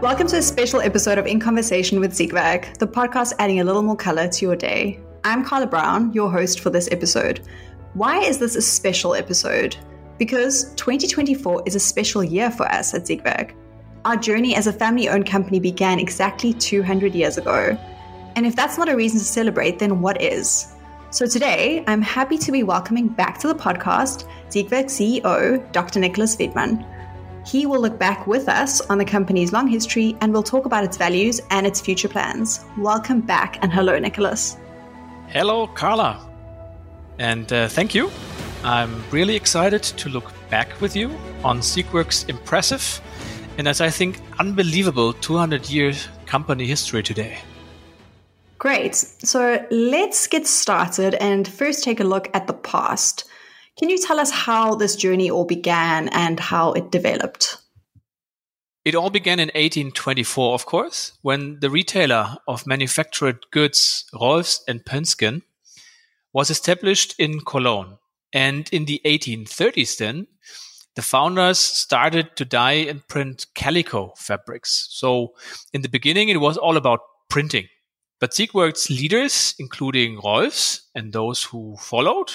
Welcome to a special episode of INK-onversation with Siegwerk, the podcast adding a little more color to your day. I'm Carla Brown, your host for this episode. Why is this a special episode? Because 2024 is a special year for us at Siegwerk. Our journey as a family owned company began exactly 200 years ago. And if that's not a reason to celebrate, then what is? So today, I'm happy to be welcoming back to the podcast Siegwerk CEO, Dr. Nicolas Wiedmann. He will look back with us on the company's long history and we'll talk about its values and its future plans. Welcome back and hello, Nicolas. Hello, Carla. And uh, thank you. I'm really excited to look back with you on Siegwerk's impressive and as I think unbelievable 200 year company history today. Great. So let's get started and first take a look at the past. Can you tell us how this journey all began and how it developed? It all began in 1824, of course, when the retailer of manufactured goods, Rohlfs and Poensgen, was established in Cologne. And in the 1830s, then, the founders started to dye and print calico fabrics. So in the beginning, it was all about printing. But Siegwerk's leaders, including Rohlfs and those who followed,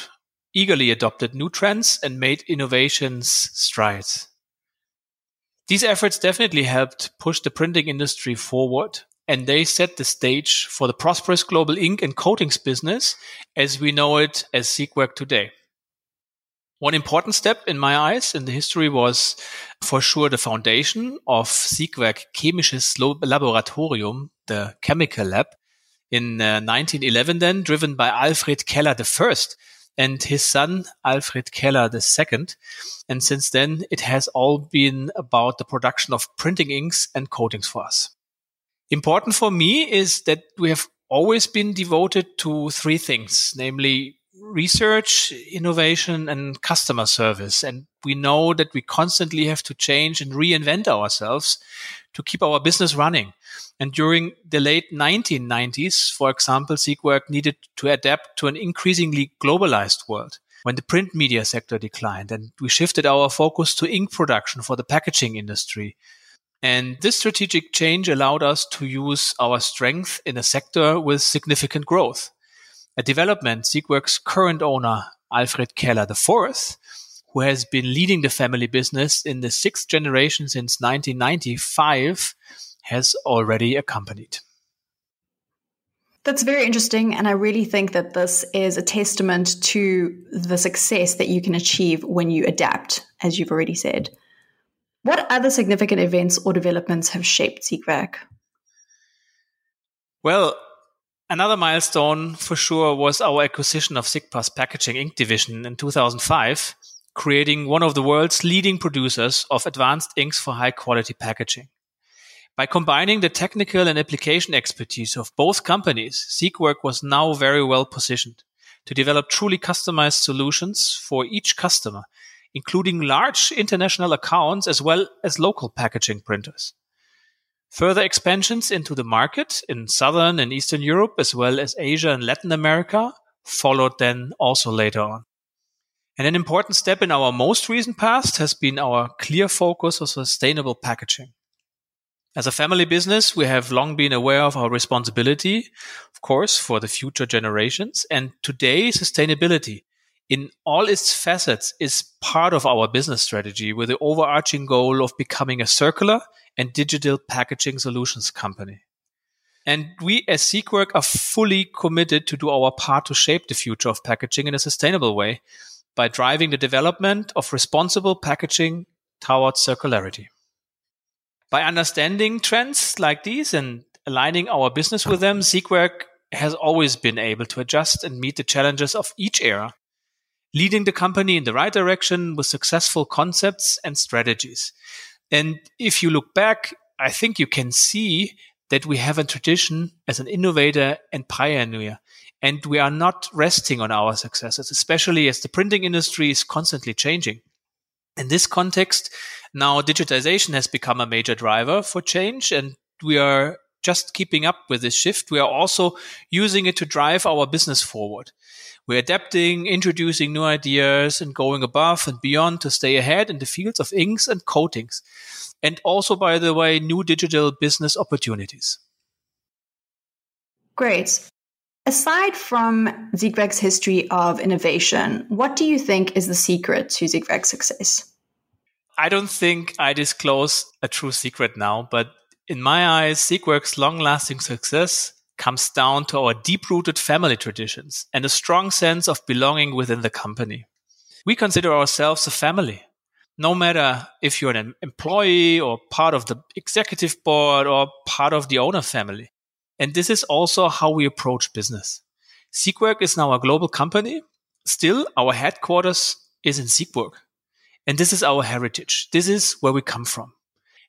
eagerly adopted new trends and made innovations strides. These efforts definitely helped push the printing industry forward, and they set the stage for the prosperous global ink and coatings business as we know it as Siegwerk today. One important step in my eyes in the history was for sure the foundation of Siegwerk Chemisches Laboratorium, the chemical lab, in uh, 1911 then, driven by Alfred Keller I, and his son Alfred Keller II. And since then, it has all been about the production of printing inks and coatings for us. Important for me is that we have always been devoted to three things, namely research, innovation, and customer service. And we know that we constantly have to change and reinvent ourselves to keep our business running. And during the late 1990s, for example, Siegwerk needed to adapt to an increasingly globalized world when the print media sector declined and we shifted our focus to ink production for the packaging industry. And this strategic change allowed us to use our strength in a sector with significant growth. A development Siegwerk's current owner, Alfred Keller IV, who has been leading the family business in the sixth generation since 1995, has already accompanied. That's very interesting. And I really think that this is a testament to the success that you can achieve when you adapt, as you've already said. What other significant events or developments have shaped Siegwerk? Well, another milestone for sure was our acquisition of SICPA's packaging ink division in 2005, creating one of the world's leading producers of advanced inks for high quality packaging. By combining the technical and application expertise of both companies, Siegwerk was now very well positioned to develop truly customized solutions for each customer, including large international accounts as well as local packaging printers. Further expansions into the market in Southern and Eastern Europe, as well as Asia and Latin America, followed then also later on. And an important step in our most recent past has been our clear focus on sustainable packaging. As a family business, we have long been aware of our responsibility, of course, for the future generations. And today, sustainability in all its facets is part of our business strategy with the overarching goal of becoming a circular and digital packaging solutions company. And we as Siegwerk are fully committed to do our part to shape the future of packaging in a sustainable way by driving the development of responsible packaging towards circularity. By understanding trends like these and aligning our business with them, Siegwerk has always been able to adjust and meet the challenges of each era, leading the company in the right direction with successful concepts and strategies. And if you look back, I think you can see that we have a tradition as an innovator and pioneer. And we are not resting on our successes, especially as the printing industry is constantly changing. In this context, now digitization has become a major driver for change and we are just keeping up with this shift. We are also using it to drive our business forward. We're adapting, introducing new ideas and going above and beyond to stay ahead in the fields of inks and coatings. And also, by the way, new digital business opportunities. Great. Aside from Siegwerk's history of innovation, what do you think is the secret to Siegwerk's success? I don't think I disclose a true secret now, but in my eyes, Siegwerk's long lasting success comes down to our deep rooted family traditions and a strong sense of belonging within the company. We consider ourselves a family. No matter if you're an employee or part of the executive board or part of the owner family. And this is also how we approach business. Siegwerk is now a global company. Still, our headquarters is in Siegburg. And this is our heritage. This is where we come from.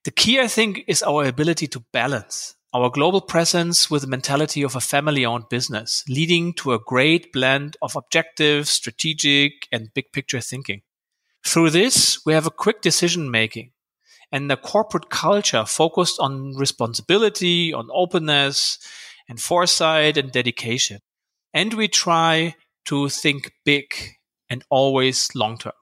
The key, I think, is our ability to balance our global presence with the mentality of a family owned business, leading to a great blend of objective, strategic, and big picture thinking. Through this, we have a quick decision making and a corporate culture focused on responsibility, on openness, and foresight and dedication. And we try to think big and always long term.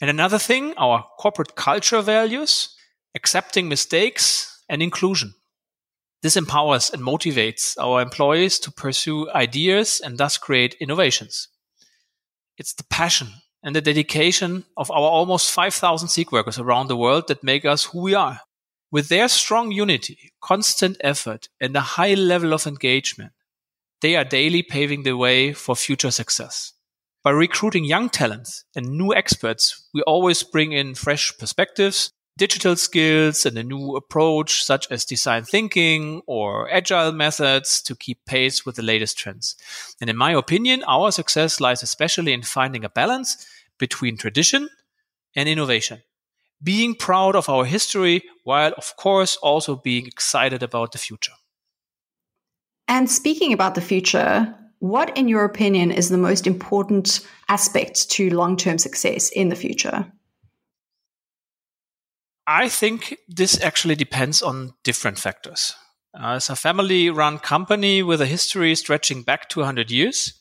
And another thing, our corporate culture values, accepting mistakes and inclusion. This empowers and motivates our employees to pursue ideas and thus create innovations. It's the passion and the dedication of our almost 5,000 Siegwerkers around the world that make us who we are. With their strong unity, constant effort, and a high level of engagement, they are daily paving the way for future success. By recruiting young talents and new experts, we always bring in fresh perspectives digital skills and a new approach such as design thinking or agile methods to keep pace with the latest trends. And in my opinion, our success lies especially in finding a balance between tradition and innovation. Being proud of our history while of course also being excited about the future. And speaking about the future, what in your opinion is the most important aspect to long-term success in the future? I think this actually depends on different factors. Uh, as a family run company with a history stretching back 200 years,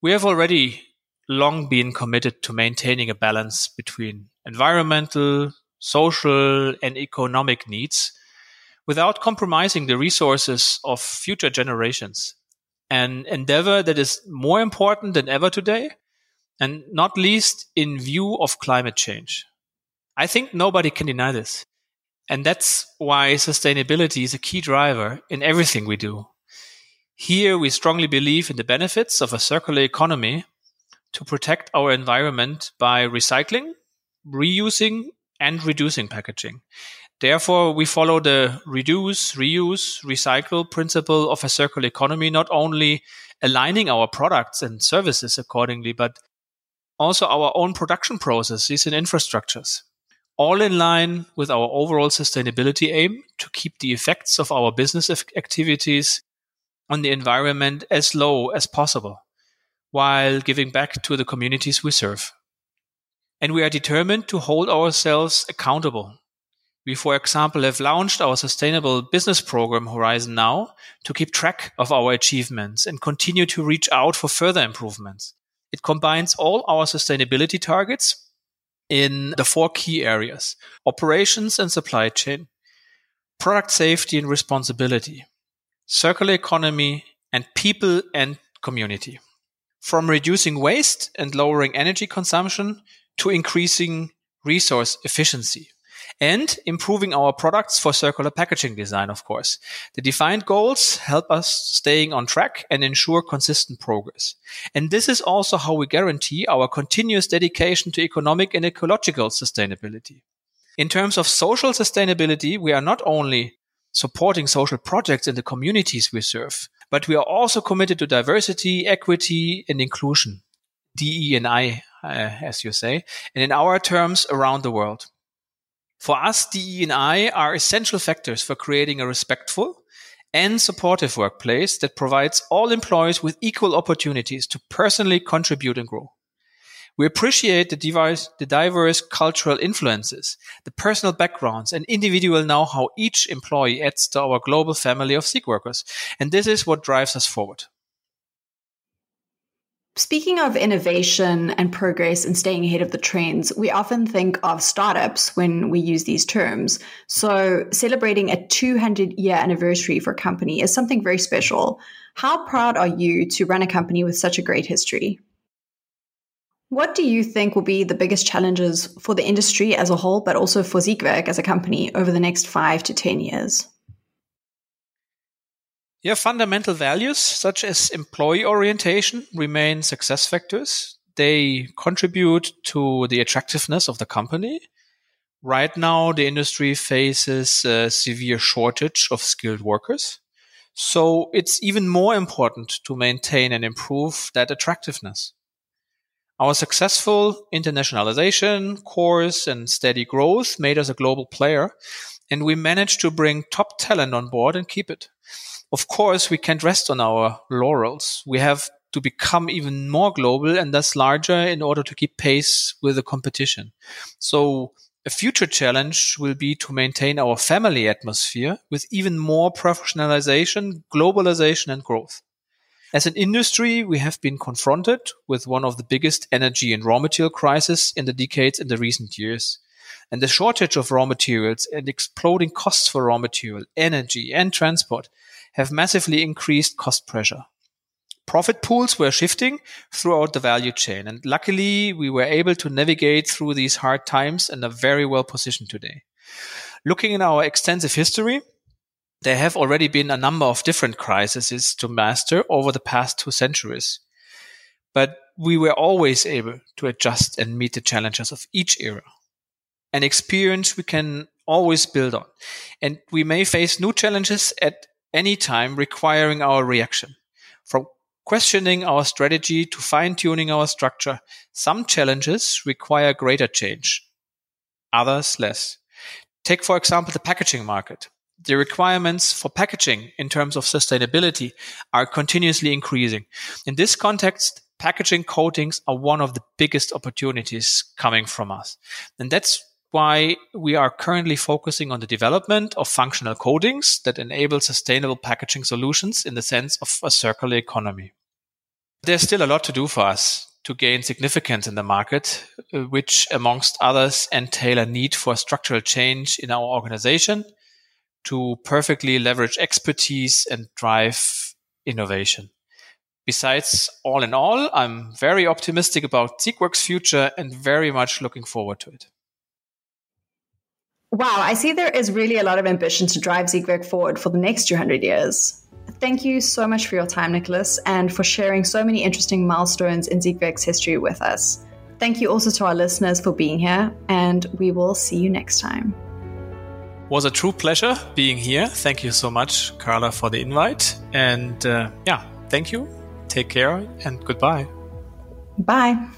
we have already long been committed to maintaining a balance between environmental, social, and economic needs without compromising the resources of future generations. An endeavor that is more important than ever today, and not least in view of climate change. I think nobody can deny this. And that's why sustainability is a key driver in everything we do. Here, we strongly believe in the benefits of a circular economy to protect our environment by recycling, reusing, and reducing packaging. Therefore, we follow the reduce, reuse, recycle principle of a circular economy, not only aligning our products and services accordingly, but also our own production processes and infrastructures all in line with our overall sustainability aim to keep the effects of our business activities on the environment as low as possible while giving back to the communities we serve. And we are determined to hold ourselves accountable. We, for example, have launched our sustainable business program Horizon Now to keep track of our achievements and continue to reach out for further improvements. It combines all our sustainability targets in the four key areas operations and supply chain, product safety and responsibility, circular economy, and people and community. From reducing waste and lowering energy consumption to increasing resource efficiency and improving our products for circular packaging design, of course. The defined goals help us staying on track and ensure consistent progress. And this is also how we guarantee our continuous dedication to economic and ecological sustainability. In terms of social sustainability, we are not only supporting social projects in the communities we serve, but we are also committed to diversity, equity, and inclusion. DE and I, uh, as you say, and in our terms around the world. For us, DE&I are essential factors for creating a respectful and supportive workplace that provides all employees with equal opportunities to personally contribute and grow. We appreciate the diverse, the diverse cultural influences, the personal backgrounds, and individual know-how each employee adds to our global family of Siegwerkers. And this is what drives us forward. Speaking of innovation and progress and staying ahead of the trends, we often think of startups when we use these terms. So, celebrating a 200 year anniversary for a company is something very special. How proud are you to run a company with such a great history? What do you think will be the biggest challenges for the industry as a whole, but also for Siegwerk as a company over the next five to 10 years? Yeah, fundamental values such as employee orientation remain success factors. They contribute to the attractiveness of the company. Right now, the industry faces a severe shortage of skilled workers. So it's even more important to maintain and improve that attractiveness. Our successful internationalization course and steady growth made us a global player, and we managed to bring top talent on board and keep it of course, we can't rest on our laurels. We have to become even more global and thus larger in order to keep pace with the competition. So a future challenge will be to maintain our family atmosphere with even more professionalization, globalization and growth. As an industry, we have been confronted with one of the biggest energy and raw material crises in the decades in the recent years. And the shortage of raw materials and exploding costs for raw material, energy and transport have massively increased cost pressure. Profit pools were shifting throughout the value chain, and luckily we were able to navigate through these hard times and are very well positioned today. Looking in our extensive history, there have already been a number of different crises to master over the past two centuries. But we were always able to adjust and meet the challenges of each era. An experience we can always build on. And we may face new challenges at any time requiring our reaction. From questioning our strategy to fine tuning our structure, some challenges require greater change, others less. Take, for example, the packaging market. The requirements for packaging in terms of sustainability are continuously increasing. In this context, packaging coatings are one of the biggest opportunities coming from us. And that's why we are currently focusing on the development of functional coatings that enable sustainable packaging solutions in the sense of a circular economy. There's still a lot to do for us to gain significance in the market, uh, which amongst others entail a need for structural change in our organization to perfectly leverage expertise and drive innovation. Besides, all in all, I'm very optimistic about Siegwerk's future and very much looking forward to it. Wow, I see there is really a lot of ambition to drive Siegwerk forward for the next 200 years. Thank you so much for your time, Nicolas, and for sharing so many interesting milestones in Siegwerk's history with us. Thank you also to our listeners for being here, and we will see you next time. Was a true pleasure being here. Thank you so much, Carla, for the invite. And uh, yeah, thank you. Take care and goodbye. Bye.